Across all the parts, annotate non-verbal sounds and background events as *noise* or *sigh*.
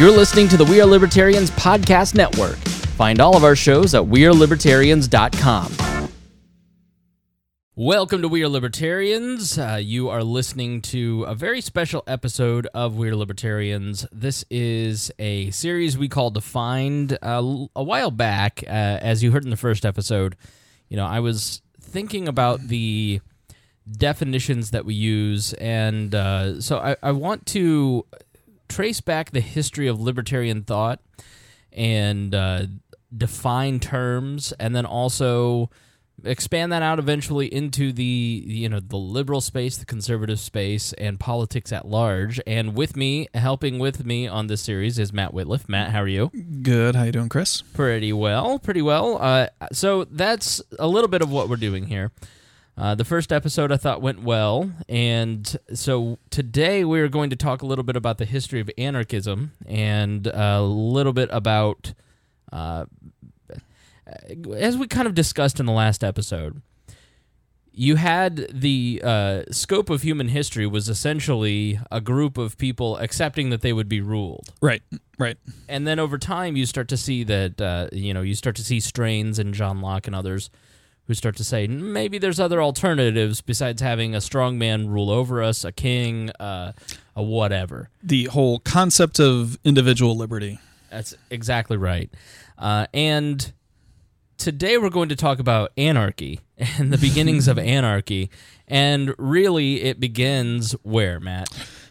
You're listening to the We Are Libertarians Podcast Network. Find all of our shows at WeareLibertarians.com. Welcome to We Are Libertarians. Uh, you are listening to a very special episode of We Are Libertarians. This is a series we called Defined uh, a while back. Uh, as you heard in the first episode, you know, I was thinking about the definitions that we use, and uh, so I, I want to trace back the history of libertarian thought and uh, define terms, and then also expand that out eventually into the you know the liberal space, the conservative space, and politics at large. And with me, helping with me on this series is Matt Wittlief. Matt, how are you? Good. How you doing, Chris? Pretty well, pretty well. Uh, so that's a little bit of what we're doing here. Uh, the first episode I thought went well, and so today we're going to talk a little bit about the history of anarchism and a little bit about, uh, as we kind of discussed in the last episode. You had the uh, scope of human history was essentially a group of people accepting that they would be ruled, Right. Right. and then over time you start to see that uh, you know you start to see strains in John Locke and others who start to say maybe there's other alternatives besides having a strong man rule over us, a king, uh, a whatever. The whole concept of individual liberty. That's exactly right. Uh, and today we're going to talk about anarchy *laughs* and the beginnings of *laughs* anarchy. And really, it begins where, Matt?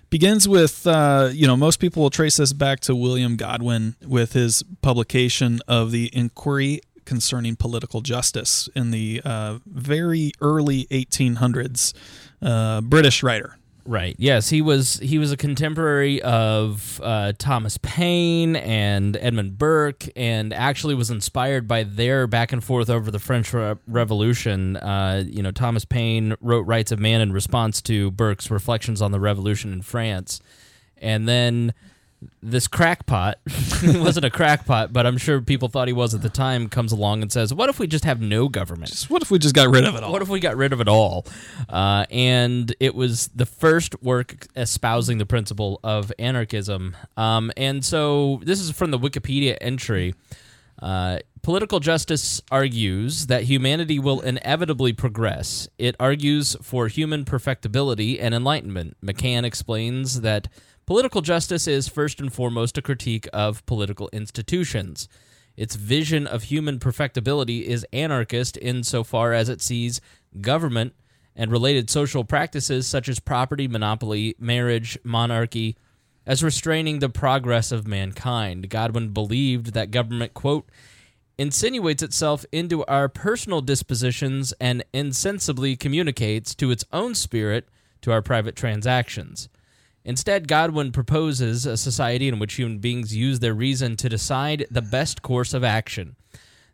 Begins with, uh, you know, most people will trace this back to William Godwin with his publication of the Inquiry Concerning Political Justice in the uh, very early 1800s. Uh, British writer. Right. Yes, he was. He was a contemporary of uh, Thomas Paine and Edmund Burke, and actually was inspired by their back and forth over the French Re- Revolution. Uh, you know, Thomas Paine wrote *Rights of Man* in response to Burke's reflections on the Revolution in France, and then this crackpot *laughs* he wasn't a crackpot, but I'm sure people thought he was at the time. Comes along and says, "What if we just have no government?" So what if we just got rid of it all? What if we got rid of it all? Uh, and it was the first work espousing the principle of anarchism. Um, and so this is from the Wikipedia entry. Uh, political justice argues that humanity will inevitably progress. It argues for human perfectibility and enlightenment. McCann explains that political justice is first and foremost a critique of political institutions. Its vision of human perfectibility is anarchist insofar as it sees government and related social practices such as property, monopoly, marriage, monarchy as restraining the progress of mankind. Godwin believed that government, quote, insinuates itself into our personal dispositions and insensibly communicates to its own spirit to our private transactions. Instead, Godwin proposes a society in which human beings use their reason to decide the best course of action.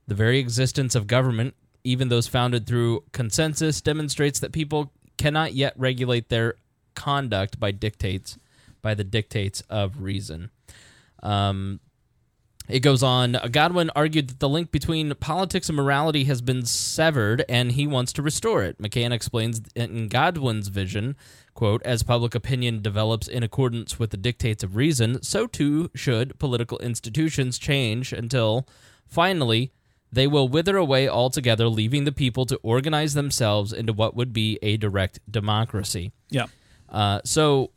The very existence of government, even those founded through consensus, demonstrates that people cannot yet regulate their conduct by dictates by the dictates of reason. Um, it goes on. Godwin argued that the link between politics and morality has been severed, and he wants to restore it. McCann explains in Godwin's vision, quote, "As public opinion develops in accordance with the dictates of reason, so too should political institutions change until, finally, they will wither away altogether, leaving the people to organize themselves into what would be a direct democracy." Yeah. Uh, so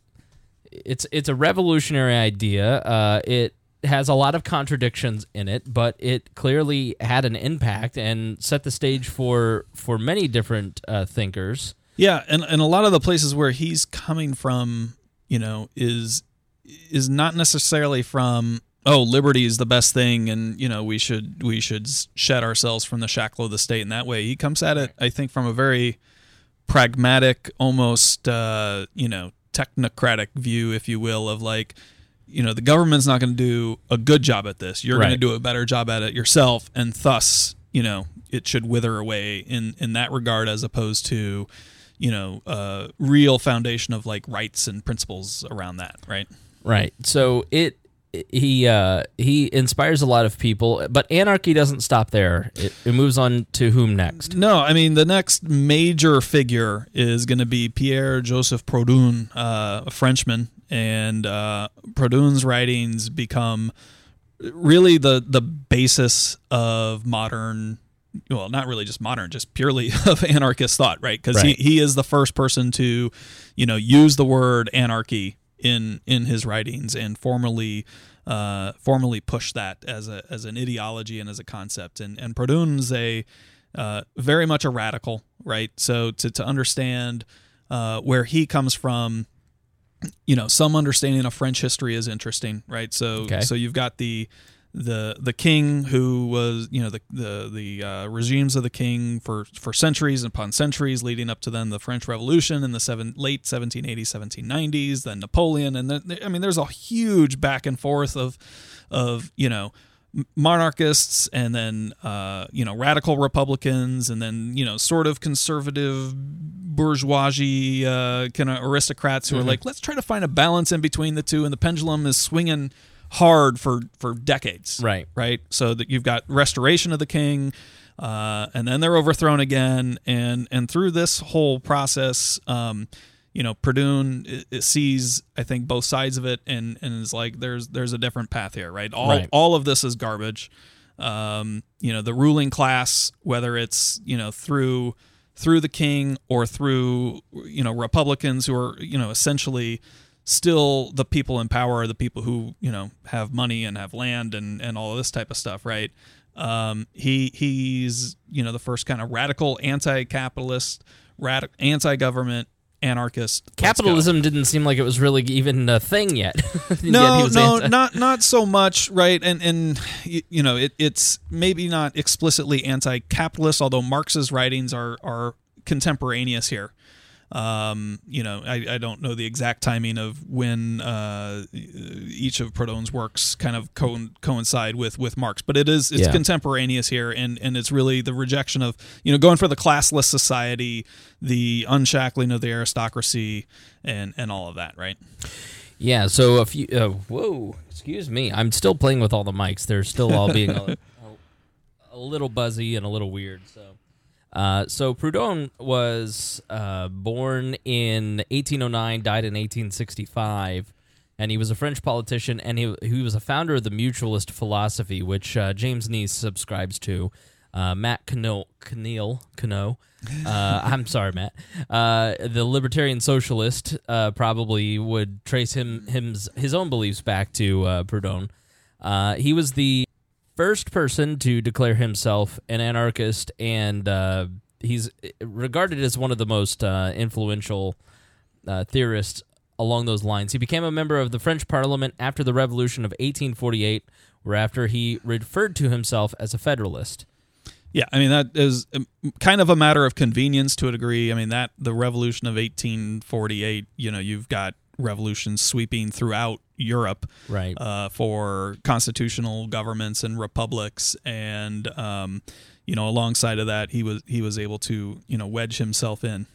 it's it's a revolutionary idea. Uh, it has a lot of contradictions in it, but it clearly had an impact and set the stage for for many different uh, thinkers. Yeah, and and a lot of the places where he's coming from, you know, is is not necessarily from oh liberty is the best thing and you know we should we should shed ourselves from the shackle of the state in that way. He comes at it i think from a very pragmatic almost uh you know technocratic view if you will of like you know the government's not going to do a good job at this. You're going to do a better job at it yourself and thus you know it should wither away in in that regard as opposed to you know uh real foundation of like rights and principles around that right Right. So it he uh, he inspires a lot of people, but anarchy doesn't stop there. It, it moves on to whom next? No, I mean the next major figure is going to be Pierre Joseph Proudhon, uh, a Frenchman, and uh, Proudhon's writings become really the the basis of modern. Well, not really just modern, just purely *laughs* of anarchist thought, right? Because Right. he, he is the first person to, you know, use the word anarchy in in his writings and formally uh, formally push that as a as an ideology and as a concept. And and Proudhon's a uh, very much a radical, right? So to to understand uh, where he comes from, you know, some understanding of French history is interesting, right? So Okay. so you've got the the the king who was you know the the the uh, regimes of the king for for centuries upon centuries leading up to then the French Revolution in the seven late 1780s 1790s then Napoleon. And then I mean there's a huge back and forth of of you know monarchists and then uh, you know radical republicans and then you know sort of conservative bourgeoisie uh, kind of aristocrats who are like let's try to find a balance in between the two. And the pendulum is swinging hard for for decades. Right. right? So that you've got restoration of the king uh, and then they're overthrown again. And and through this whole process um, you know Proudhon sees I think both sides of it and and is like there's there's a different path here right? All Right. all of this is garbage. Um, you know the ruling class whether it's you know through through the king or through you know republicans who are you know essentially still the people in power are the people who you know have money and have land and and all of this type of stuff right um, he he's you know the first kind of radical anti-capitalist radical anti-government anarchist Capitalism didn't seem like it was really even a thing yet. *laughs* Yet no, was no, anti- not not so much, right? And and you know, it, it's maybe not explicitly anti-capitalist, although Marx's writings are are contemporaneous here. Um, you know, I, I don't know the exact timing of when uh, each of Proudhon's works kind of co- coincide with with Marx, but it is it's Yeah. contemporaneous here, and and it's really the rejection of you know going for the classless society, the unshackling of the aristocracy, and and all of that, right? Yeah, so a few. Uh, whoa, excuse me. I'm still playing with all the mics. They're still all being a, a, *laughs* a little buzzy and a little weird. So, uh, so Proudhon was uh, born in 1809, died in 1865, and he was a French politician, and he he was a founder of the mutualist philosophy, which uh, James Neese subscribes to. Uh, Matt Cano, Cano, Cano. Uh, *laughs* I'm sorry, Matt. The libertarian socialist probably would trace him his own beliefs back to Proudhon. He was the first person to declare himself an anarchist, and uh, he's regarded as one of the most uh, influential uh, theorists along those lines. He became a member of the French Parliament after the Revolution of 1848, whereafter he referred to himself as a federalist. Yeah, I mean that is um, kind of a matter of convenience to a degree. I mean that the revolution of 1848, you know, you've got revolutions sweeping throughout Europe Right. uh, for constitutional governments and republics, and um, you know, alongside of that, he was he was able to you know wedge himself in.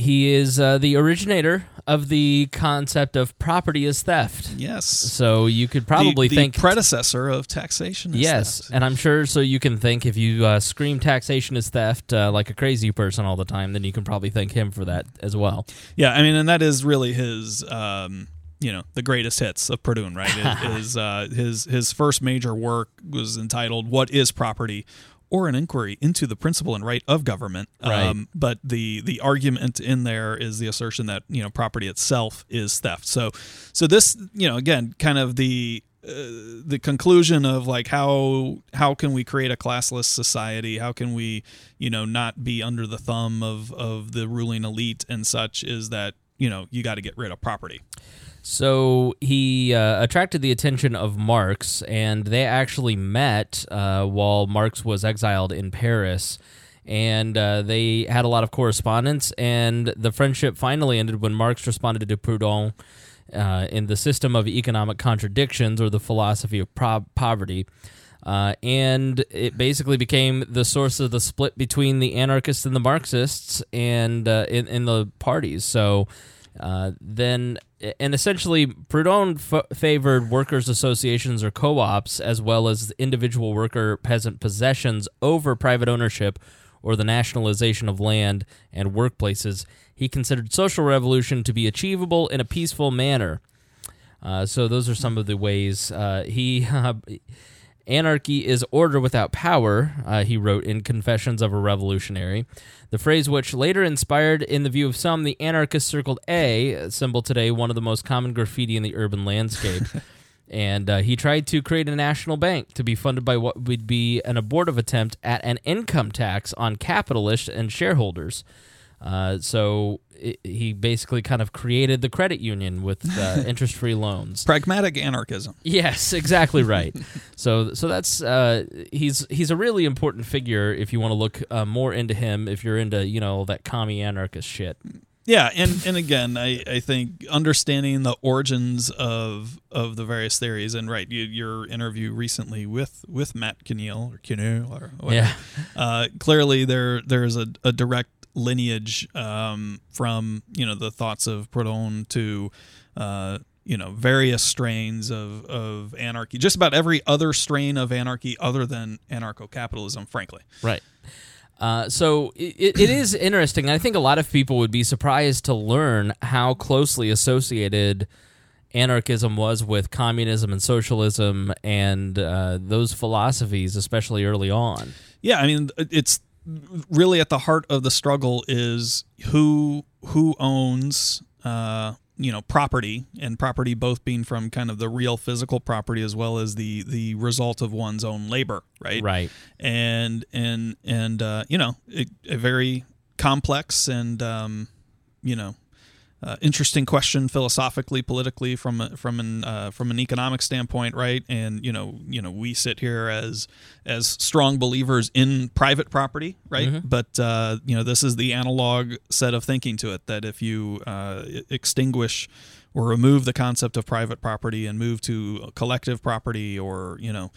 He is uh, the originator of the concept of property as theft. Yes, So you could probably the, the think predecessor of taxation. is Yes, theft. and I'm sure. So you can think if you uh, scream taxation is theft uh, like a crazy person all the time, then you can probably thank him for that as well. Yeah, I mean, and that is really his, um, you know, the greatest hits of Proudhon, right? *laughs* It is uh, his his first major work was entitled "What Is Property." Or an inquiry into the principle and right of government. Right. Um, but the the argument in there is the assertion that you know property itself is theft. So, so this you know again kind of the uh, the conclusion of like how how can we create a classless society how can we you know not be under the thumb of of the ruling elite and such is that you know you got to get rid of property So he uh, attracted the attention of Marx, and they actually met uh, while Marx was exiled in Paris. And uh, they had a lot of correspondence, and the friendship finally ended when Marx responded to Proudhon uh, in the system of economic contradictions or the philosophy of pro- poverty. Uh, and it basically became the source of the split between the anarchists and the Marxists and uh, in, in the parties. So Uh, then, and essentially, Proudhon f- favored workers' associations or co ops as well as individual worker peasant possessions over private ownership or the nationalization of land and workplaces. He considered social revolution to be achievable in a peaceful manner. Uh, so, those are some of the ways uh, he. *laughs* Anarchy is order without power, uh, he wrote in Confessions of a Revolutionary. The phrase, which later inspired, in the view of some, the anarchist circled A, symbol today, one of the most common graffiti in the urban landscape. *laughs* and uh, he tried to create a national bank to be funded by what would be an abortive attempt at an income tax on capitalists and shareholders. Uh, so it, he basically kind of created the credit union with uh, *laughs* interest-free loans. Pragmatic anarchism. Yes, exactly right. *laughs* so, so that's uh, he's he's a really important figure if you want to look uh, more into him. If you're into you know that commie anarchist shit. Yeah, and and again, I, I think understanding the origins of of the various theories, and right, you, your interview recently with with Matt Keneal or Keneal or whatever, Yeah. uh, clearly there there's a, a direct lineage um, from you know the thoughts of Proudhon to uh, you know various strains of, of anarchy, just about every other strain of anarchy other than anarcho-capitalism, frankly. Right. Uh, so it, it is interesting. I think a lot of people would be surprised to learn how closely associated anarchism was with communism and socialism and uh, those philosophies, especially early on. Yeah, I mean it's really at the heart of the struggle is who who owns uh, you know property and property both being from kind of the real physical property as well as the the result of one's own labor right Right. and and and uh, you know it, a very complex and um, you know uh, interesting question philosophically, politically, from a, from an uh, from an economic standpoint, right? And you know, you know, we sit here as as strong believers in private property, right? But uh, you know, this is the analog set of thinking to it that if you uh, extinguish or remove the concept of private property and move to collective property, or you know.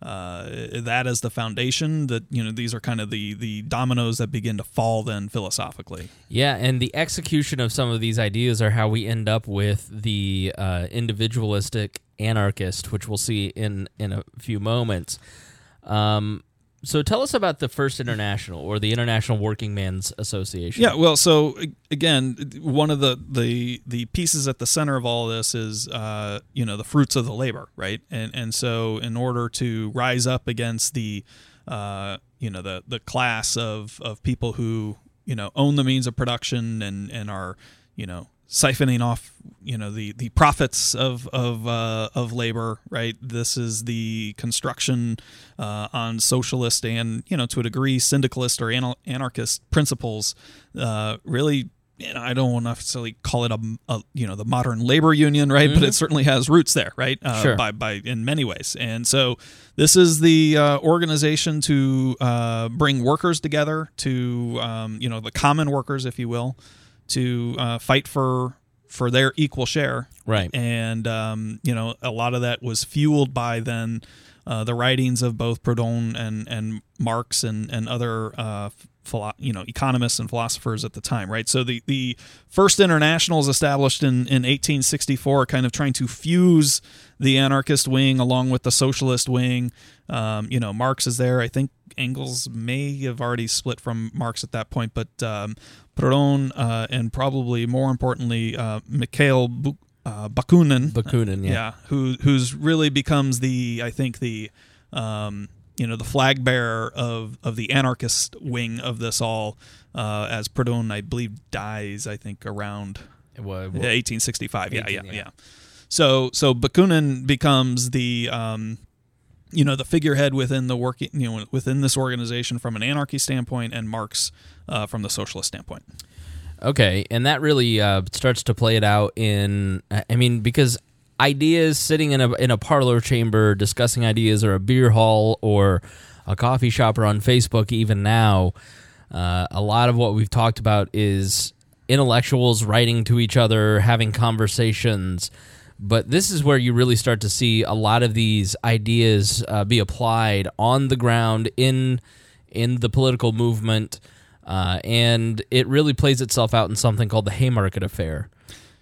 Uh, that as the foundation that you know these are kind of the the dominoes that begin to fall then philosophically Yeah, and the execution of some of these ideas are how we end up with the uh, individualistic anarchist, which we'll see in in a few moments. Um, so tell us about the First International or the International Working Men's Association. Yeah, well, so again, one of the the the pieces at the center of all this is uh, you know the fruits of the labor, right? And and so in order to rise up against the uh, you know the the class of of people who you know own the means of production and and are you know siphoning off you know the the profits of of uh, of labor right this is the construction uh, on socialist and you know to a degree syndicalist or anarchist principles uh, really you know, I don't want to necessarily call it a, a you know the modern labor union, right? But it certainly has roots there, right? Uh, Sure. By by in many ways, and so this is the uh, organization to uh, bring workers together, to um, you know the common workers, if you will, to uh, fight for for their equal share, Right. and um, you know a lot of that was fueled by then uh, the writings of both Proudhon and and Marx and and other uh, philo- you know economists and philosophers at the time, right? So the the first international is established in in 1864, kind of trying to fuse the anarchist wing along with the socialist wing. Um, you know, Marx is there. I think Engels may have already split from Marx at that point, but um, Proudhon uh, and probably more importantly, uh, Mikhail uh, Bakunin, Bakunin, yeah. yeah, who who's really becomes the I think the um, you know the flag bearer of of the anarchist wing of this all uh, as Proudhon I believe dies I think around Well, yeah, 1865 yeah yeah yeah. yeah so so Bakunin becomes the um, you know the figurehead within the working you know within this organization from an anarchy standpoint and Marx uh, from the socialist standpoint Okay, and that really uh, starts to play it out in. I mean, because ideas sitting in a in a parlor chamber discussing ideas, or a beer hall, or a coffee shop, or on Facebook, even now, uh, a lot of what we've talked about is intellectuals writing to each other, having conversations. But this is where you really start to see a lot of these ideas uh, be applied on the ground in in the political movement, uh, and it really plays itself out in something called the Haymarket Affair.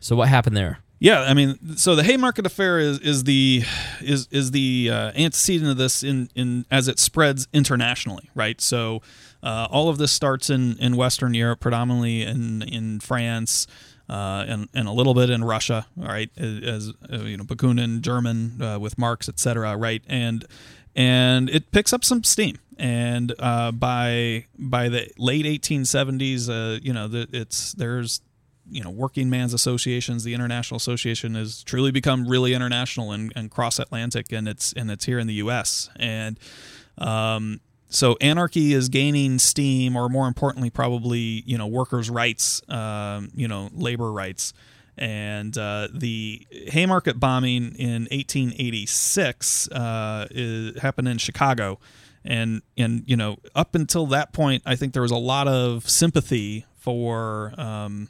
So what happened there? Yeah, I mean, so the Haymarket affair is is the is is the uh, antecedent of this in in as it spreads internationally, right? So uh, all of this starts in in Western Europe, predominantly in in France. Uh, and, and a little bit in Russia, right? As, uh, you know, Bakunin, German uh, with Marx, etc. Right, and and it picks up some steam. And uh, by by the late 1870s, uh, you know, the, it's there's you know working man's associations the international association has truly become really international and, and cross atlantic and it's and it's here in the us and um, so anarchy is gaining steam or more importantly probably you know workers rights um, you know labor rights. And uh, the haymarket bombing in 1886 uh, is, happened in chicago. And and you know up until that point i think there was a lot of sympathy for um,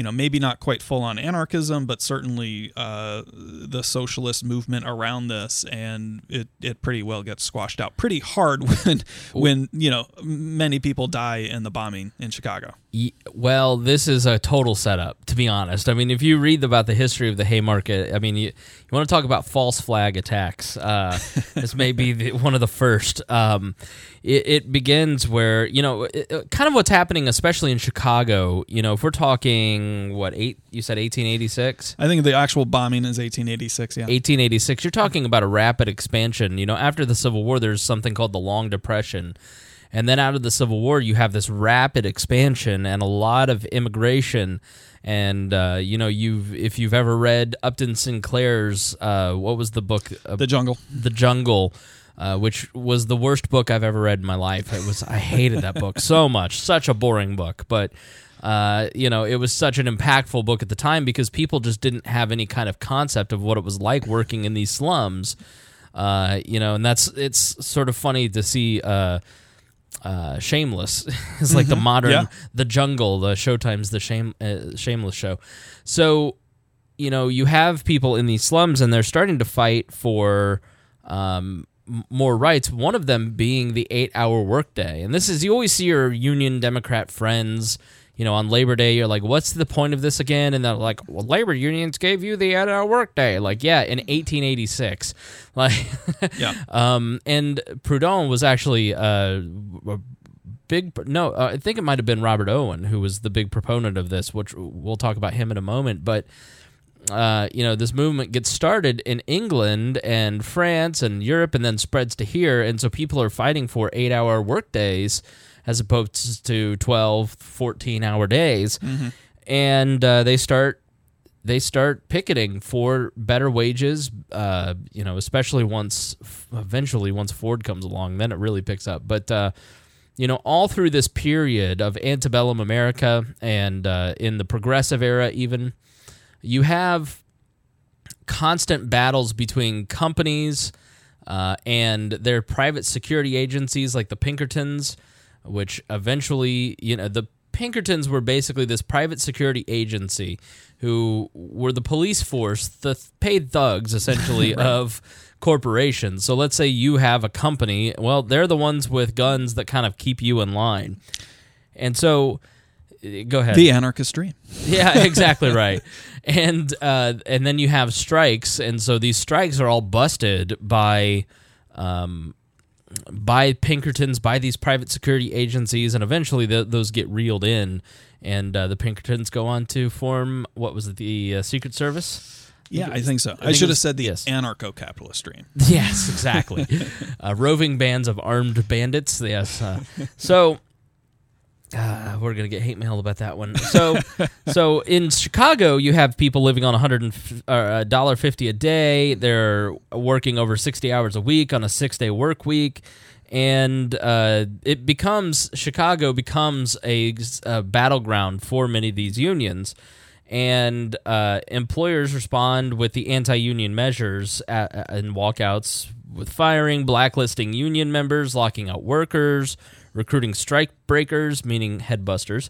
you know, maybe not quite full on anarchism, but certainly uh, the socialist movement around this, and it, it pretty well gets squashed out pretty hard *laughs* when when you know many people die in the bombing in Chicago. Well, this is a total setup, to be honest. I mean, if you read about the history of the Haymarket, I mean, you, you want to talk about false flag attacks. Uh, *laughs* this may be the, one of the first. Um, it, it, begins where, you know, it, kind of what's happening, especially in Chicago. You know, if we're talking, what, eight, you said 1886? I think the actual bombing is 1886, yeah. 1886. You're talking about a rapid expansion. You know, after the Civil War, there's something called the Long Depression and then out of the Civil War, you have this rapid expansion and a lot of immigration. And uh, you know, you've if you've ever read Upton Sinclair's uh, what was the book? Uh, the Jungle. The Jungle. Uh, which was the worst book I've ever read in my life. It was I hated that book so much, such a boring book. But uh, you know, it was such an impactful book at the time because people just didn't have any kind of concept of what it was like working in these slums. Uh, you know, and that's it's sort of funny to see uh, Shameless *laughs* is like mm-hmm. the modern yeah. the jungle. The Showtime's the shame uh, Shameless show. So you know you have people in these slums and they're starting to fight for um, more rights. One of them being the eight hour workday, and this is you always see your Union Democrat friends you know, on Labor Day, you're like, what's the point of this again? And they're like, well, labor unions gave you the eight-hour workday. Like, yeah, in 1886. *laughs* Like, yeah. um, and Proudhon was actually uh, a big, no, uh, I think it might have been Robert Owen who was the big proponent of this, which we'll talk about him in a moment. But, uh, you know, this movement gets started in England and France and Europe and then spreads to here. And so people are fighting for eight hour workdays as opposed to 12, 14 hour days. Mm-hmm. And uh, they start they start picketing for better wages. Uh, you know, especially once eventually once Ford comes along, then it really picks up. But uh, you know, all through this period of antebellum America and uh, in the progressive era, even you have constant battles between companies uh, and their private security agencies like the Pinkertons which eventually, you know, the Pinkertons were basically this private security agency who were the police force, the paid thugs essentially *laughs* right. of corporations. So let's say you have a company, well, they're the ones with guns that kind of keep you in line. And so go ahead. The anarchist dream. *laughs* Yeah, exactly *laughs* right. And uh, and then you have strikes, and so these strikes are all busted by um, by Pinkertons, by these private security agencies, and eventually the, those get reeled in, and uh, the Pinkertons go on to form what was it, the uh, Secret Service? Yeah, I think so. I, I should have said the yes. anarcho-capitalist dream. *laughs* Yes, exactly. *laughs* uh, roving bands of armed bandits. Yes. Uh, so uh, we're gonna get hate mail about that one. So, *laughs* so in Chicago, you have people living on a hundred uh, dollar fifty a day. They're working over sixty hours a week on a six day work week, and uh, it becomes Chicago becomes a, a, battleground for many of these unions. And uh, employers respond with the anti-union measures at, and walkouts with firing, blacklisting union members, locking out workers recruiting strike breakers, meaning headbusters,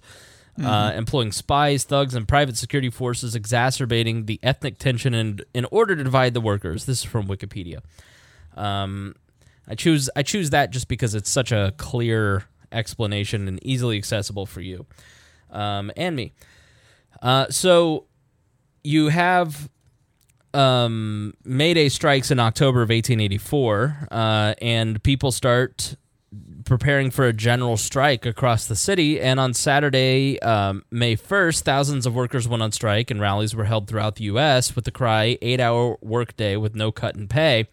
uh, mm-hmm. uh, employing spies, thugs, and private security forces, exacerbating the ethnic tension in, in order to divide the workers. This is from Wikipedia. Um, I choose I choose that just because it's such a clear explanation and easily accessible for you um, and me. Uh, so you have um, May Day strikes in October of 1884, uh, and people start preparing for a general strike across the city. And on Saturday, um, May 1st, thousands of workers went on strike, and rallies were held throughout the U.S. with the cry eight hour workday with no cut in pay.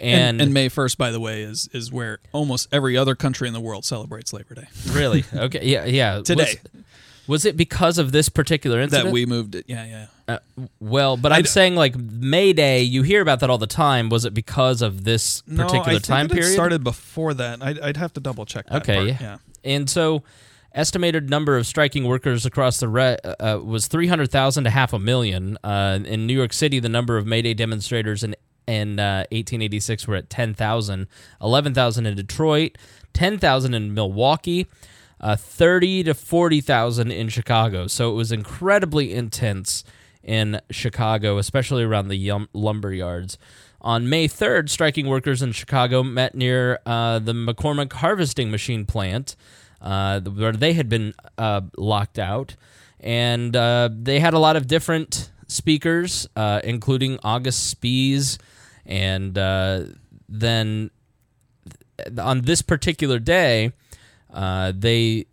And, and, May 1st, by the way, is is where almost every other country in the world celebrates Labor Day. really? Okay. Yeah. Yeah. *laughs* Today. Was, was it because of this particular incident that we moved it? Yeah, yeah. Uh, well, but I'm saying like May Day. You hear about that all the time. Was it because of this particular no, I time period? It started before that. I'd, I'd have to double check. That okay, part. yeah. yeah. And so, estimated number of striking workers across the re- uh, uh was 300,000 to half a million. Uh, in New York City, the number of May Day demonstrators in in 1886 uh, were at 10,000, 11,000 in Detroit, 10,000 in Milwaukee uh, 30 to 40,000 in Chicago. So it was incredibly intense in Chicago, especially around the yum- lumber yards. On May 3rd, striking workers in Chicago met near uh, the McCormick harvesting machine plant, uh, where they had been uh, locked out. And uh, they had a lot of different speakers, uh, including August Spies. And uh, then on this particular day, uh, they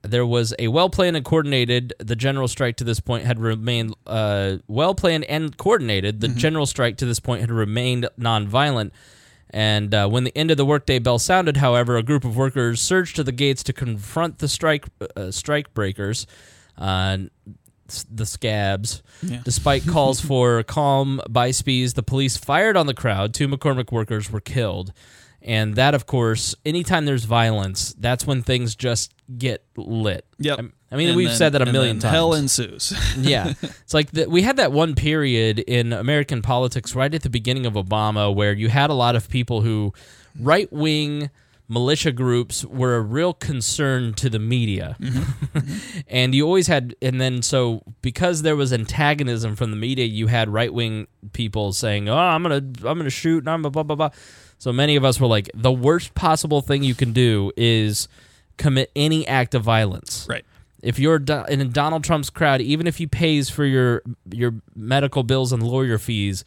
there was a well planned and coordinated. The general strike to this point had remained uh, well planned and coordinated. The mm-hmm. general strike to this point had remained nonviolent. And uh, when the end of the workday bell sounded, however, a group of workers surged to the gates to confront the strike uh, strike breakers, uh, the scabs. Yeah. Despite calls *laughs* for calm by Spies, the police fired on the crowd. Two McCormick workers were killed. And that, of course, anytime there's violence, that's when things just get lit. Yep. I mean, and we've then, said that a million times. Hell ensues. *laughs* *laughs* yeah. It's like the, we had that one period in American politics right at the beginning of Obama where you had a lot of people who right wing militia groups were a real concern to the media. Mm-hmm. *laughs* and you always had, and then so because there was antagonism from the media, you had right wing people saying, oh, I'm going to, I'm going to shoot and I'm blah, blah, blah, blah. So many of us were like, the worst possible thing you can do is commit any act of violence. Right. If you're in Donald Trump's crowd, even if he pays for your your medical bills and lawyer fees,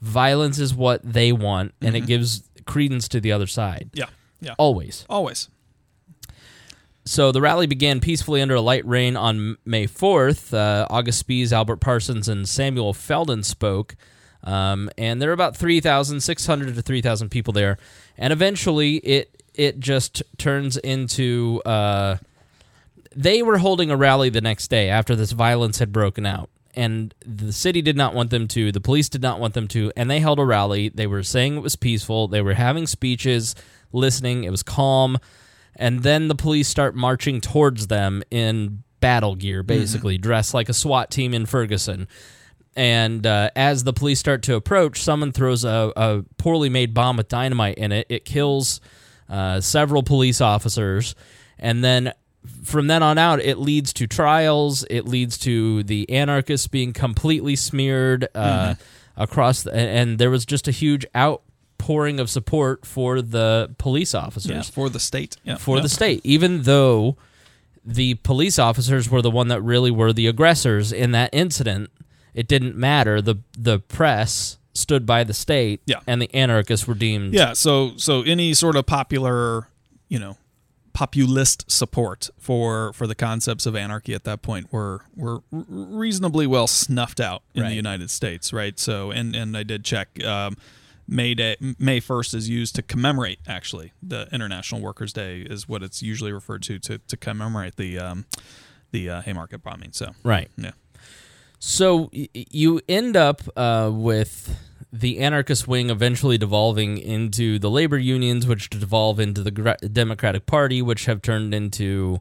violence is what they want, and mm-hmm. it gives credence to the other side. Yeah. Yeah. Always. Always. So the rally began peacefully under a light rain on May 4th. Uh, August Spies, Albert Parsons, and Samuel Fielden spoke. Um, and there are about 3,600 to 3,000 people there. And eventually it it just turns into uh, they were holding a rally the next day after this violence had broken out. And the city did not want them to, the police did not want them to, and they held a rally. They were saying it was peaceful, they were having speeches, listening, it was calm. And then the police start marching towards them in battle gear, basically, mm-hmm. dressed like a SWAT team in Ferguson and uh, as the police start to approach, someone throws a, a, poorly made bomb with dynamite in it. It kills uh, several police officers, and then from then on out, it leads to trials. It leads to the anarchists being completely smeared uh, mm-hmm. across, the, and there was just a huge outpouring of support for the police officers, yeah, for the state, yeah. for yeah. the state, even though the police officers were the one that really were the aggressors in that incident it didn't matter. The the press stood by the state, yeah. and the anarchists were deemed. Yeah, so so any sort of popular, you know, populist support for for the concepts of anarchy at that point were were reasonably well snuffed out in right. the United States, right? So and and I did check. Um, May Day, May first is used to commemorate. Actually, the International Workers' Day is what it's usually referred to to, to commemorate the um, the uh, Haymarket bombing. So right, yeah. So y- you end up uh, with the anarchist wing eventually devolving into the labor unions, which devolve into the Democratic Party, which have turned into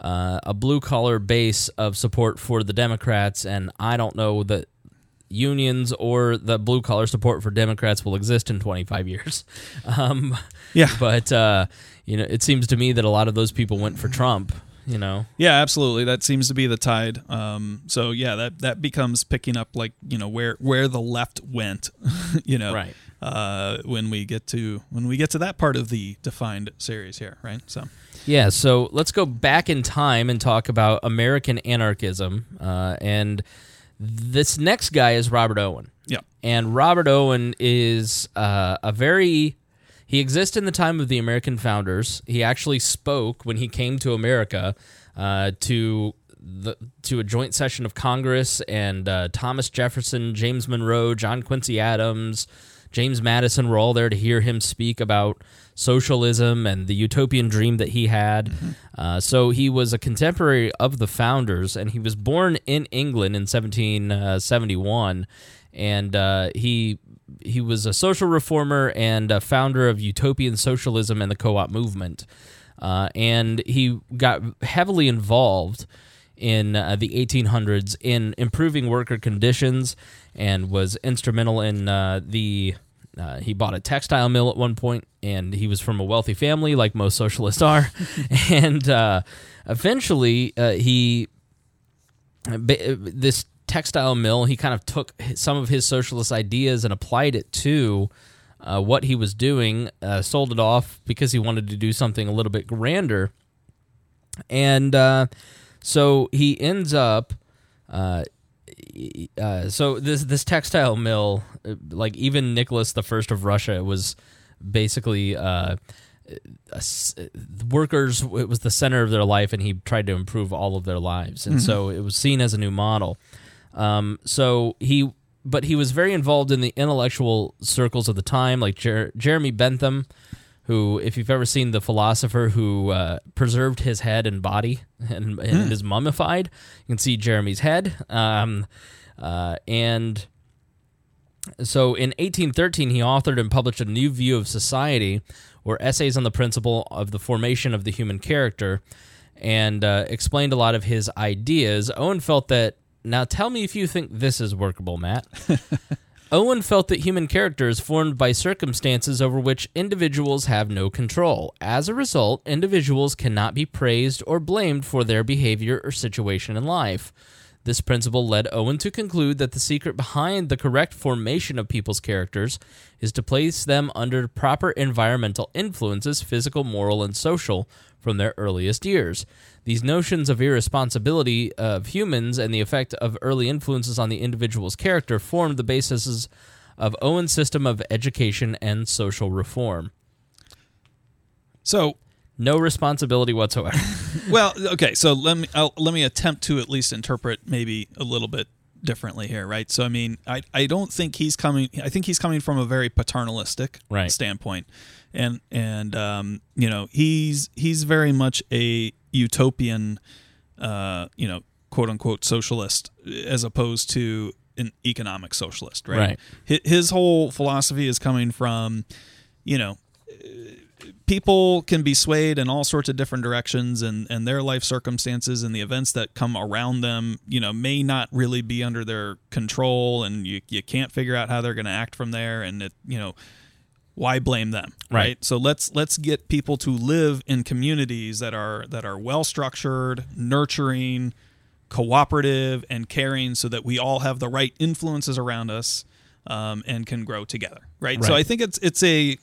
uh, a blue collar base of support for the Democrats. And I don't know that unions or the blue collar support for Democrats will exist in 25 years. *laughs* Um, yeah. But, uh, you know, it seems to me that a lot of those people went for Trump you know. Yeah, absolutely. That seems to be the tide. Um, so yeah, that that becomes picking up like you know where where the left went, *laughs* you know, right. Uh, when we get to when we get to that part of the defined series here, right? So. Yeah, so let's go back in time and talk about American anarchism. Uh, and This next guy is Robert Owen. Yeah. And Robert Owen is uh, a very. He exists in the time of the American founders. He actually spoke when he came to America uh, to the to a joint session of Congress, and uh, Thomas Jefferson, James Monroe, John Quincy Adams, James Madison were all there to hear him speak about socialism and the utopian dream that he had. Uh, so he was a contemporary of the founders, and he was born in England in 1771, and uh, he he was a social reformer and a founder of utopian socialism and the co-op movement. Uh, and he got heavily involved in uh, the 1800s in improving worker conditions and was instrumental in uh, the uh, he bought a textile mill at one point and he was from a wealthy family like most socialists are *laughs* and uh, eventually uh, he this textile mill he kind of took some of his socialist ideas and applied it to uh, what he was doing uh, sold it off because he wanted to do something a little bit grander. And uh, so he ends up uh, uh, so this this textile mill like even Nicholas the first of Russia it was basically uh, workers it was the center of their life and he tried to improve all of their lives. And so it was seen as a new model um, so he but he was very involved in the intellectual circles of the time like Jer- Jeremy Bentham who if you've ever seen the philosopher who uh, preserved his head and body *laughs* and, and is mummified you can see Jeremy's head um, uh, and so in 1813, he authored and published a new view of society, or essays on the principle of the formation of the human character, and uh, explained a lot of his ideas. Owen felt that. Now, tell me if you think this is workable, Matt. *laughs* Owen felt that human character is formed by circumstances over which individuals have no control. As a result, individuals cannot be praised or blamed for their behavior or situation in life. This principle led Owen to conclude that the secret behind the correct formation of people's characters is to place them under proper environmental influences, physical, moral, and social, from their earliest years. These notions of irresponsibility of humans and the effect of early influences on the individual's character formed the basis of Owen's system of education and social reform. So, No responsibility whatsoever. *laughs* well, okay. So let me I'll, let me attempt to at least interpret maybe a little bit differently here, right? So I mean, I I don't think he's coming. I think he's coming from a very paternalistic Right. standpoint, and and um, you know he's he's very much a utopian, uh, you know, quote unquote socialist, as opposed to an economic socialist, right? Right. His whole philosophy is coming from, you know, people can be swayed in all sorts of different directions and, and their life circumstances and the events that come around them you know may not really be under their control and you, you can't figure out how they're going to act from there and it you know why blame them right. Right. so let's let's get people to live in communities that are that are well structured nurturing cooperative and caring so that we all have the right influences around us um, and can grow together right? so i think it's it's a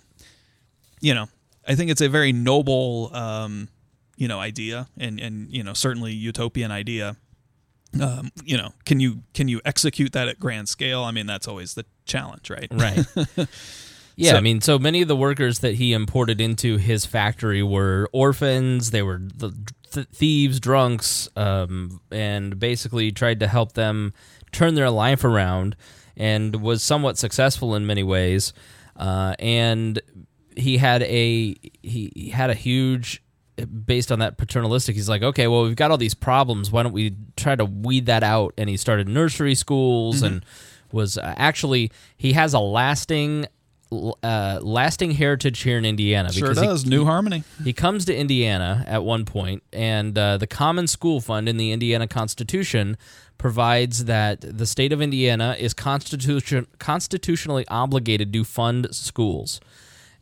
you know, I think it's a very noble, um, you know, idea, and and you know, certainly utopian idea. Um, you know, can you can you execute that at grand scale? I mean, that's always the challenge, right? Right. *laughs* Yeah, So- I mean, so many of the workers that he imported into his factory were orphans. They were the th- thieves, drunks, um, and basically tried to help them turn their life around, and was somewhat successful in many ways. Uh, and he had a he, he had a huge based on that paternalistic he's like okay well we've got all these problems why don't we try to weed that out and he started nursery schools and was uh, actually he has a lasting uh, lasting heritage here in Indiana Sure because he- does. New Harmony. he comes to Indiana at one point, and uh, the Common School Fund in the Indiana Constitution provides that the state of Indiana is constitution constitutionally obligated to fund schools,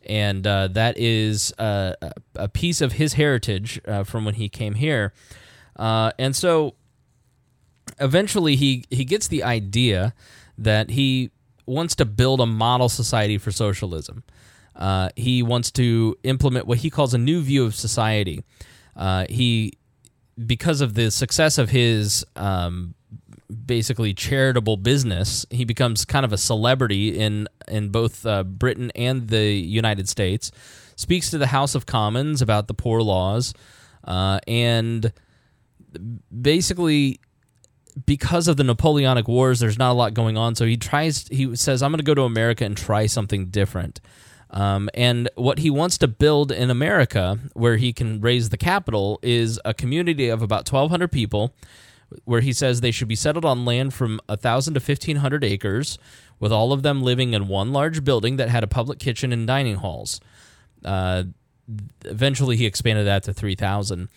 and uh, that is uh, a- a piece of his heritage uh, from when he came here, uh, and so eventually he he gets the idea that he wants to build a model society for socialism. Uh, he wants to implement what he calls a new view of society. Uh, he, because of the success of his um, basically charitable business. He becomes kind of a celebrity in in both uh, Britain and the United States. Speaks to the House of Commons about the poor laws, uh, and basically because of the Napoleonic Wars, there's not a lot going on. So he tries. He says, "I'm going to go to America and try something different." Um, and what he wants to build in America, where he can raise the capital, is a community of about 1,200 people, where he says they should be settled on land from 1,000 to 1,500 acres, with all of them living in one large building that had a public kitchen and dining halls. Uh, eventually, he expanded that to 3,000.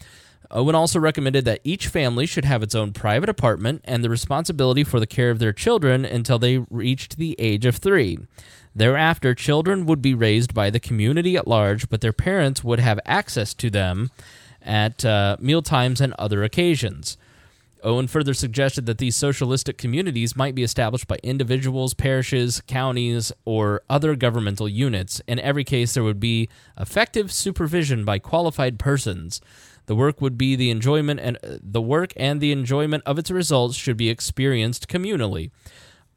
Owen also recommended that each family should have its own private apartment and the responsibility for the care of their children until they reached the age of three. Thereafter, children would be raised by the community at large, but their parents would have access to them at uh, mealtimes and other occasions. Owen further suggested that these socialistic communities might be established by individuals, parishes, counties, or other governmental units. In every case, there would be effective supervision by qualified persons. The work would be the enjoyment and uh, the work and the enjoyment of its results should be experienced communally.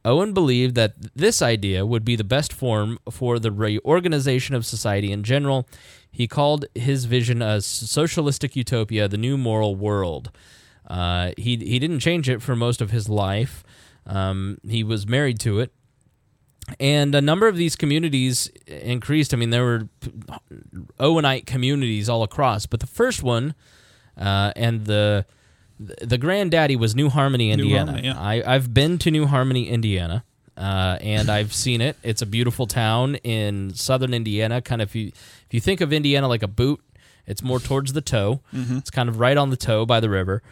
Owen believed that this idea would be the best form for the reorganization of society in general. He called his vision a socialistic utopia, the new moral world. Uh, he he didn't change it for most of his life. Um, he was married to it, and a number of these communities increased. I mean, there were Owenite communities all across, but the first one uh, and the the granddaddy was New Harmony, Indiana. Harmony, yeah. I, I've been to New Harmony, Indiana, uh, and I've seen it. It's a beautiful town in southern Indiana. Kind of if you if you think of Indiana like a boot, it's more towards the toe. It's kind of right on the toe by the river.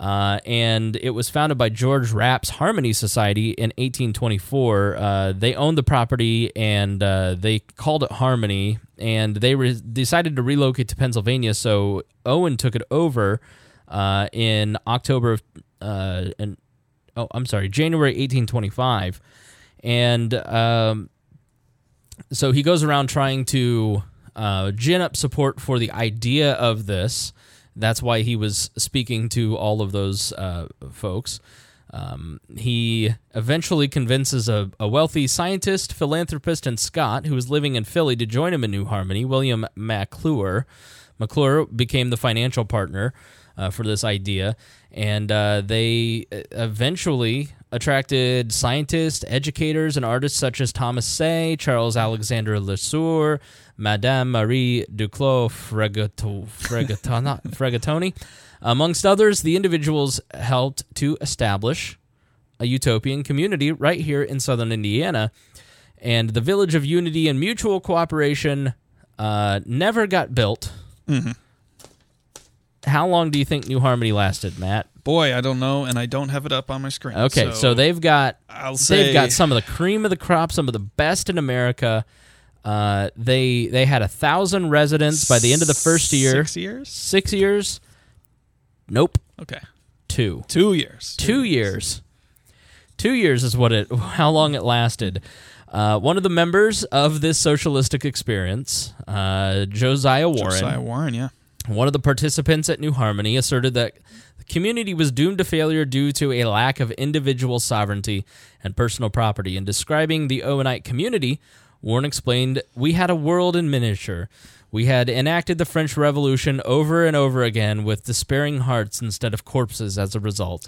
Uh, and it was founded by George Rapp's Harmony Society in 1824. Uh, they owned the property and uh, they called it Harmony, and they re- decided to relocate to Pennsylvania. So Owen took it over uh, in October of, uh, and oh, I'm sorry, January 1825, and um, so he goes around trying to uh, gin up support for the idea of this. That's why he was speaking to all of those uh, folks. Um, he eventually convinces a, a wealthy scientist, philanthropist, and Scott who was living in Philly to join him in New Harmony, William Maclure. Maclure became the financial partner uh, for this idea, and uh, they eventually attracted scientists, educators, and artists such as Thomas Say, Charles Alexander Lesueur, Madame Marie Duclos Fregato- *laughs* Fregatoni. Amongst others, the individuals helped to establish a utopian community right here in southern Indiana. And the Village of Unity and Mutual Cooperation uh, never got built. How long do you think New Harmony lasted, Matt? Boy, I don't know, and I don't have it up on my screen. Okay, so, they've got I'll say they've got some of the cream of the crop, some of the best in America. Uh, they they had a thousand residents by the end of the first year. Six years. Six years? Nope. Okay, Two. two years. Two years. Two years is what it. *laughs* How long it lasted. Uh, one of the members of this socialistic experience, uh, Josiah Warren, Josiah Warren, yeah. one of the participants at New Harmony asserted that the community was doomed to failure due to a lack of individual sovereignty and personal property. In describing the Owenite community, Warren explained, We had a world in miniature. We had enacted the French Revolution over and over again with despairing hearts instead of corpses as a result.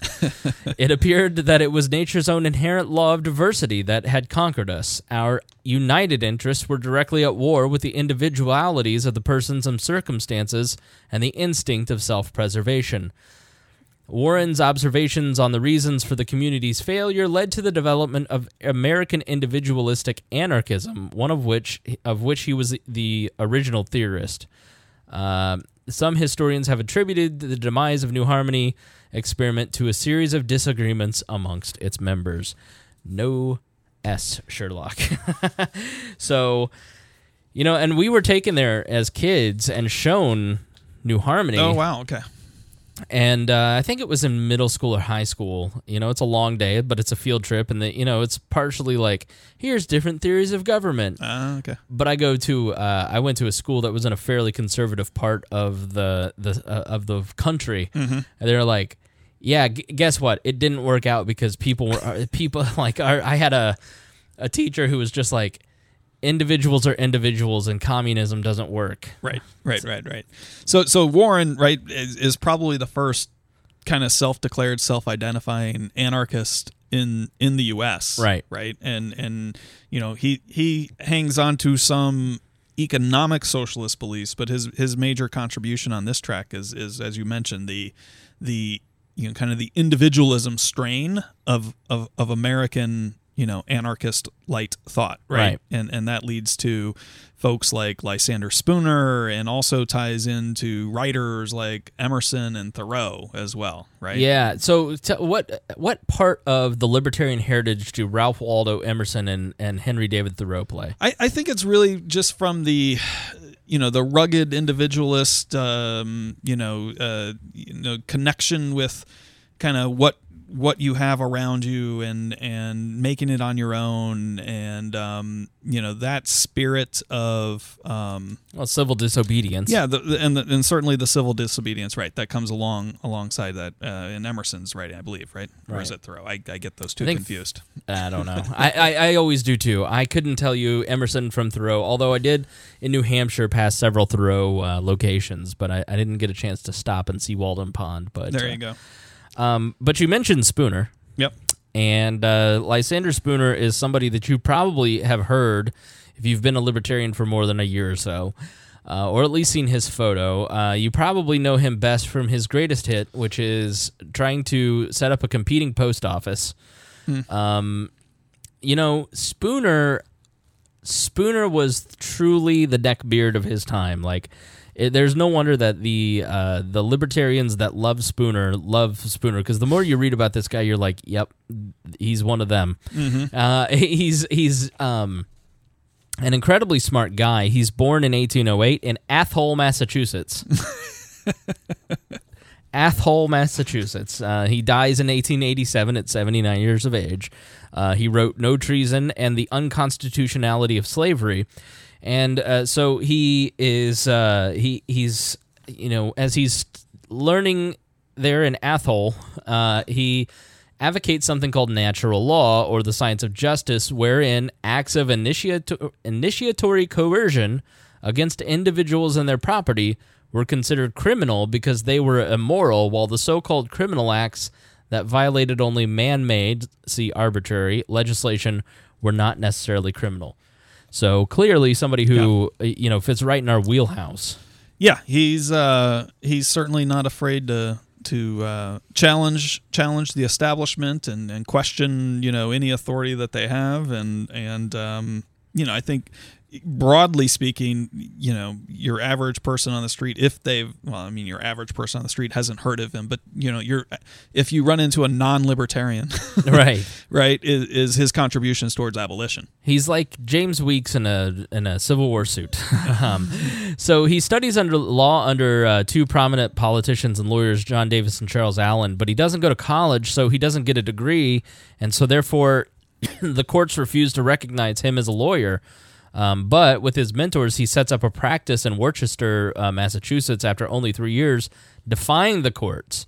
*laughs* it appeared that it was nature's own inherent law of diversity that had conquered us. Our united interests were directly at war with the individualities of the persons and circumstances and the instinct of self preservation. Warren's observations on the reasons for the community's failure led to the development of American individualistic anarchism, one of which of which he was the original theorist. Um, some historians have attributed the demise of New Harmony experiment to a series of disagreements amongst its members. No S, Sherlock. *laughs* so, you know, and we were taken there as kids and shown New Harmony Oh wow. Okay. And uh, I think it was in middle school or high school. You know, it's a long day, but it's a field trip, and the, you know, it's partially like here's different theories of government. Uh, okay. But I go to uh, I went to a school that was in a fairly conservative part of the the uh, of the country, and they're like, yeah, g- guess what? It didn't work out because people were uh, *laughs* people like our, I had a a teacher who was just like individuals are individuals and communism doesn't work. Right, right, right, right. So, so Warren, right, is, is probably the first kind of self-declared, self-identifying anarchist in in the U.S. Right. right, and and you know he he hangs on to some economic socialist beliefs, but his his major contribution on this track is is as you mentioned the the you know kind of the individualism strain of of of American you know anarchist light thought right? Right. and and that leads to folks like Lysander Spooner and also ties into writers like Emerson and Thoreau as well right Yeah. So, t- what what part of the libertarian heritage do Ralph Waldo Emerson and, and Henry David Thoreau play? I, I think it's really just from the you know the rugged individualist um, you know uh, you know connection with kind of what what you have around you and and making it on your own and um, you know that spirit of um, Well, civil disobedience. yeah the, the- and the, and certainly the civil disobedience right that comes along alongside that uh, in Emerson's writing I believe right or is it Thoreau I, I get those two think- confused I don't know. *laughs* I, I, I always do too. I couldn't tell you Emerson from Thoreau, although I did in New Hampshire pass several Thoreau uh, locations, but I, I didn't get a chance to stop and see Walden Pond. But there uh, you go Um, but you mentioned Spooner, yep and uh, Lysander Spooner is somebody that you probably have heard if you've been a libertarian for more than a year or so, uh, or at least seen his photo. Uh, you probably know him best from his greatest hit, which is trying to set up a competing post office. Um, you know, Spooner. Spooner was truly the neckbeard of his time. Like, it, there's no wonder that the uh, the libertarians that love Spooner love Spooner because the more you read about this guy, you're like, yep, he's one of them. Uh, *laughs* he's he's um, an incredibly smart guy. He's born in 1808 in Athol, Massachusetts. *laughs* Athol, Massachusetts. Uh, he dies in 1887 at 79 years of age. Uh, he wrote No Treason and the Unconstitutionality of Slavery. And uh, so he is, uh, he he's, you know, as he's learning there in Athol, uh, he advocates something called natural law or the science of justice, wherein acts of initiato- initiatory coercion against individuals and their property were considered criminal because they were immoral, while the so called criminal acts that violated only man made, see arbitrary, legislation were not necessarily criminal. So clearly, somebody who uh, you know fits right in our wheelhouse. Yeah, he's uh, he's certainly not afraid to to uh, challenge challenge the establishment and, and question you know any authority that they have and and um, you know I think broadly speaking you know your average person on the street if they've well I mean your average person on the street hasn't heard of him but you know you're if you run into a non-libertarian *laughs* right. right is, is his contributions towards abolition He's like James Weeks in a in a Civil War suit. *laughs* um, so he studies under law under uh, two prominent politicians and lawyers, John Davis and Charles Allen. But he doesn't go to college, so he doesn't get a degree, and so therefore *clears throat* the courts refuse to recognize him as a lawyer. Um, but with his mentors, he sets up a practice in Worcester, uh, Massachusetts, after only three years, defying the courts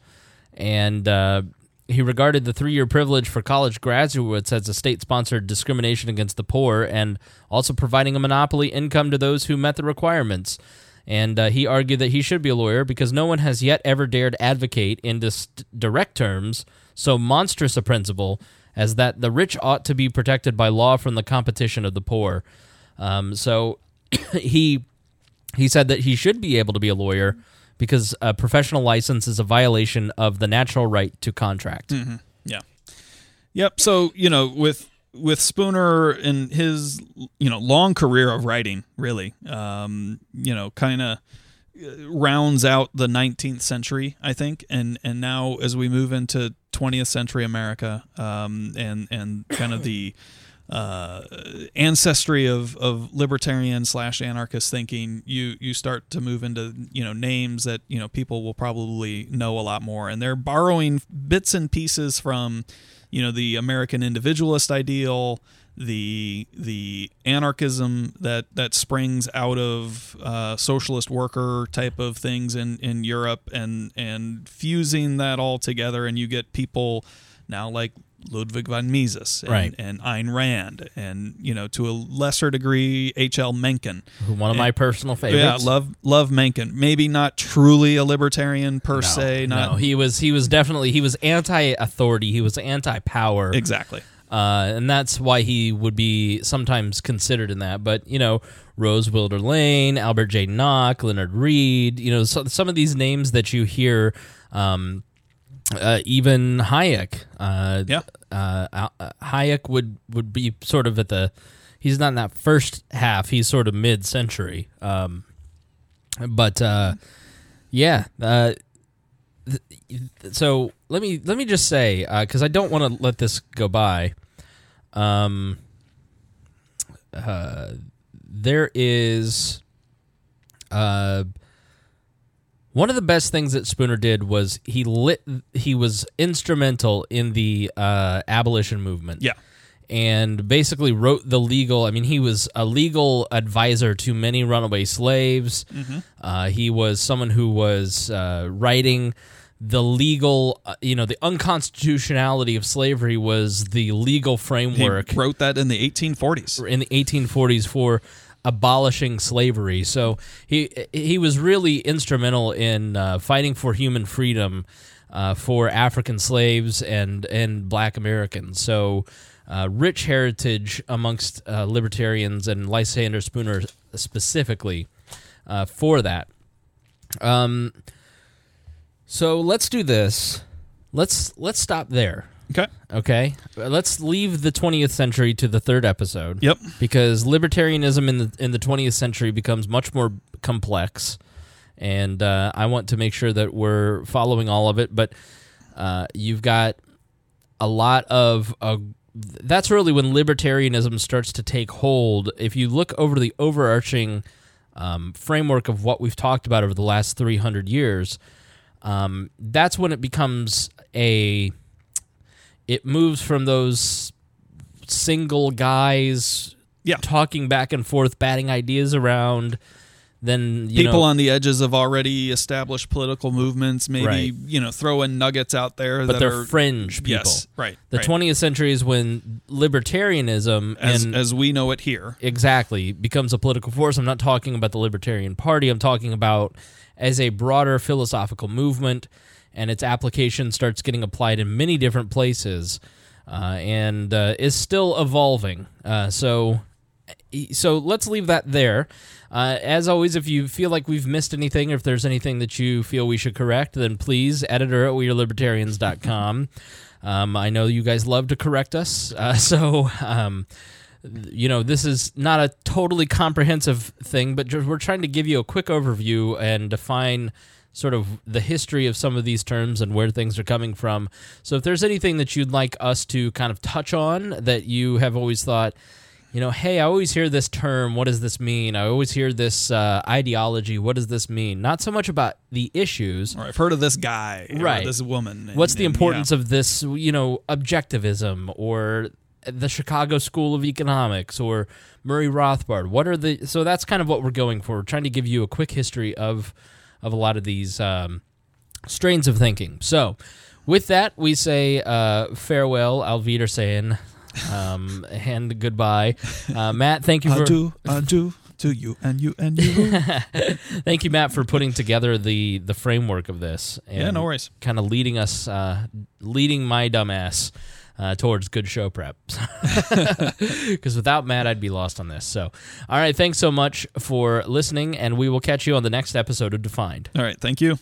and uh, he regarded the three-year privilege for college graduates as a state-sponsored discrimination against the poor, and also providing a monopoly income to those who met the requirements. And uh, he argued that he should be a lawyer because no one has yet ever dared advocate in dis- direct terms so monstrous a principle as that the rich ought to be protected by law from the competition of the poor. Um, so *coughs* he he said that he should be able to be a lawyer because a professional license is a violation of the natural right to contract. Yeah. Yep. So you know, with with Spooner and his you know long career of writing, really, um, you know, kind of rounds out the 19th century, I think, and and now as we move into 20th century America, um, and and kind of the *coughs* uh, ancestry of, of libertarian slash anarchist thinking, you you start to move into you know names that you know people will probably know a lot more, and they're borrowing bits and pieces from you know the American individualist ideal, the the anarchism that that springs out of uh, socialist worker type of things in in Europe and and fusing that all together. And you get people now like Ludwig von Mises and, Right. and Ayn Rand and you know to a lesser degree H.L. Mencken. One of my personal favorites Yeah, love love Mencken. Maybe not truly a libertarian per se. Not no, he was he was definitely he was anti-authority. He was anti-power. exactly. uh, and that's why he would be sometimes considered in that. But you know, Rose Wilder Lane, Albert J. Nock, Leonard Read, you know, so, some of these names that you hear, um, uh, even Hayek. Uh, Yeah. uh, uh, Hayek would would be sort of at the. He's not in that first half. He's sort of mid-century. Um, but uh, yeah. Uh, so let me let me just say because I don't want to let this go by. Um, uh, there is uh, one of the best things that Spooner did was he lit he was instrumental in the uh, abolition movement Yeah. and basically wrote the legal. I mean, he was a legal advisor to many runaway slaves. Uh, he was someone who was uh, writing the legal, uh, you know, the unconstitutionality of slavery was the legal framework. He wrote that in the 1840s. in the 1840s for abolishing slavery. So he he was really instrumental in uh, fighting for human freedom uh, for African slaves and and Black Americans. So. Uh, rich heritage amongst uh, libertarians and Lysander Spooner specifically uh, for that. Um, so let's do this. Let's let's stop there. Okay. Okay, let's leave the 20th century to the third episode. Yep. Because libertarianism in the in the 20th century becomes much more complex, and uh, I want to make sure that we're following all of it. But uh, you've got a lot of uh, that's really when libertarianism starts to take hold. If you look over the overarching um, framework of what we've talked about over the last 300 years, um, that's when it becomes a. It moves from those single guys Yeah. talking back and forth, batting ideas around. Then you People know, on the edges of already established political movements, maybe Right. you know, throwing nuggets out there but that they're are fringe people. Yes, right. The right. 20th century is when libertarianism as and as we know it here. exactly becomes a political force. I'm not talking about the Libertarian Party. I'm talking about as a broader philosophical movement, and its application starts getting applied in many different places, uh, and uh, is still evolving. Uh, so, so let's leave that there. Uh, as always, if you feel like we've missed anything, or if there's anything that you feel we should correct, then please editor at wearelibertarians.com. Um, I know you guys love to correct us, uh, *laughs* so um, you know this is not a totally comprehensive thing, but we're trying to give you a quick overview and define sort of the history of some of these terms and where things are coming from. So if there's anything that you'd like us to kind of touch on that you have always thought, you know, hey, I always hear this term. What does this mean? I always hear this uh, ideology. What does this mean? Not so much about the issues. Or I've heard of this guy, or Right. this woman. and- What's the and, importance of this, you know, objectivism or the Chicago School of Economics or Murray Rothbard? What are the so that's kind of what we're going for. We're trying to give you a quick history of of a lot of these um, strains of thinking. So, with that, we say uh, farewell, Alvida saying, um, *laughs* and goodbye. Uh, Matt, thank you Yeah. for Adieu, adieu to you and you and you. *laughs* thank you, Matt, for putting together the the framework of this. yeah, no worries. kind of leading us, uh, leading my dumbass uh, towards good show prep. *laughs* Because without Matt, I'd be lost on this. So, all right, thanks so much for listening, and we will catch you on the next episode of Defined. All right, thank you.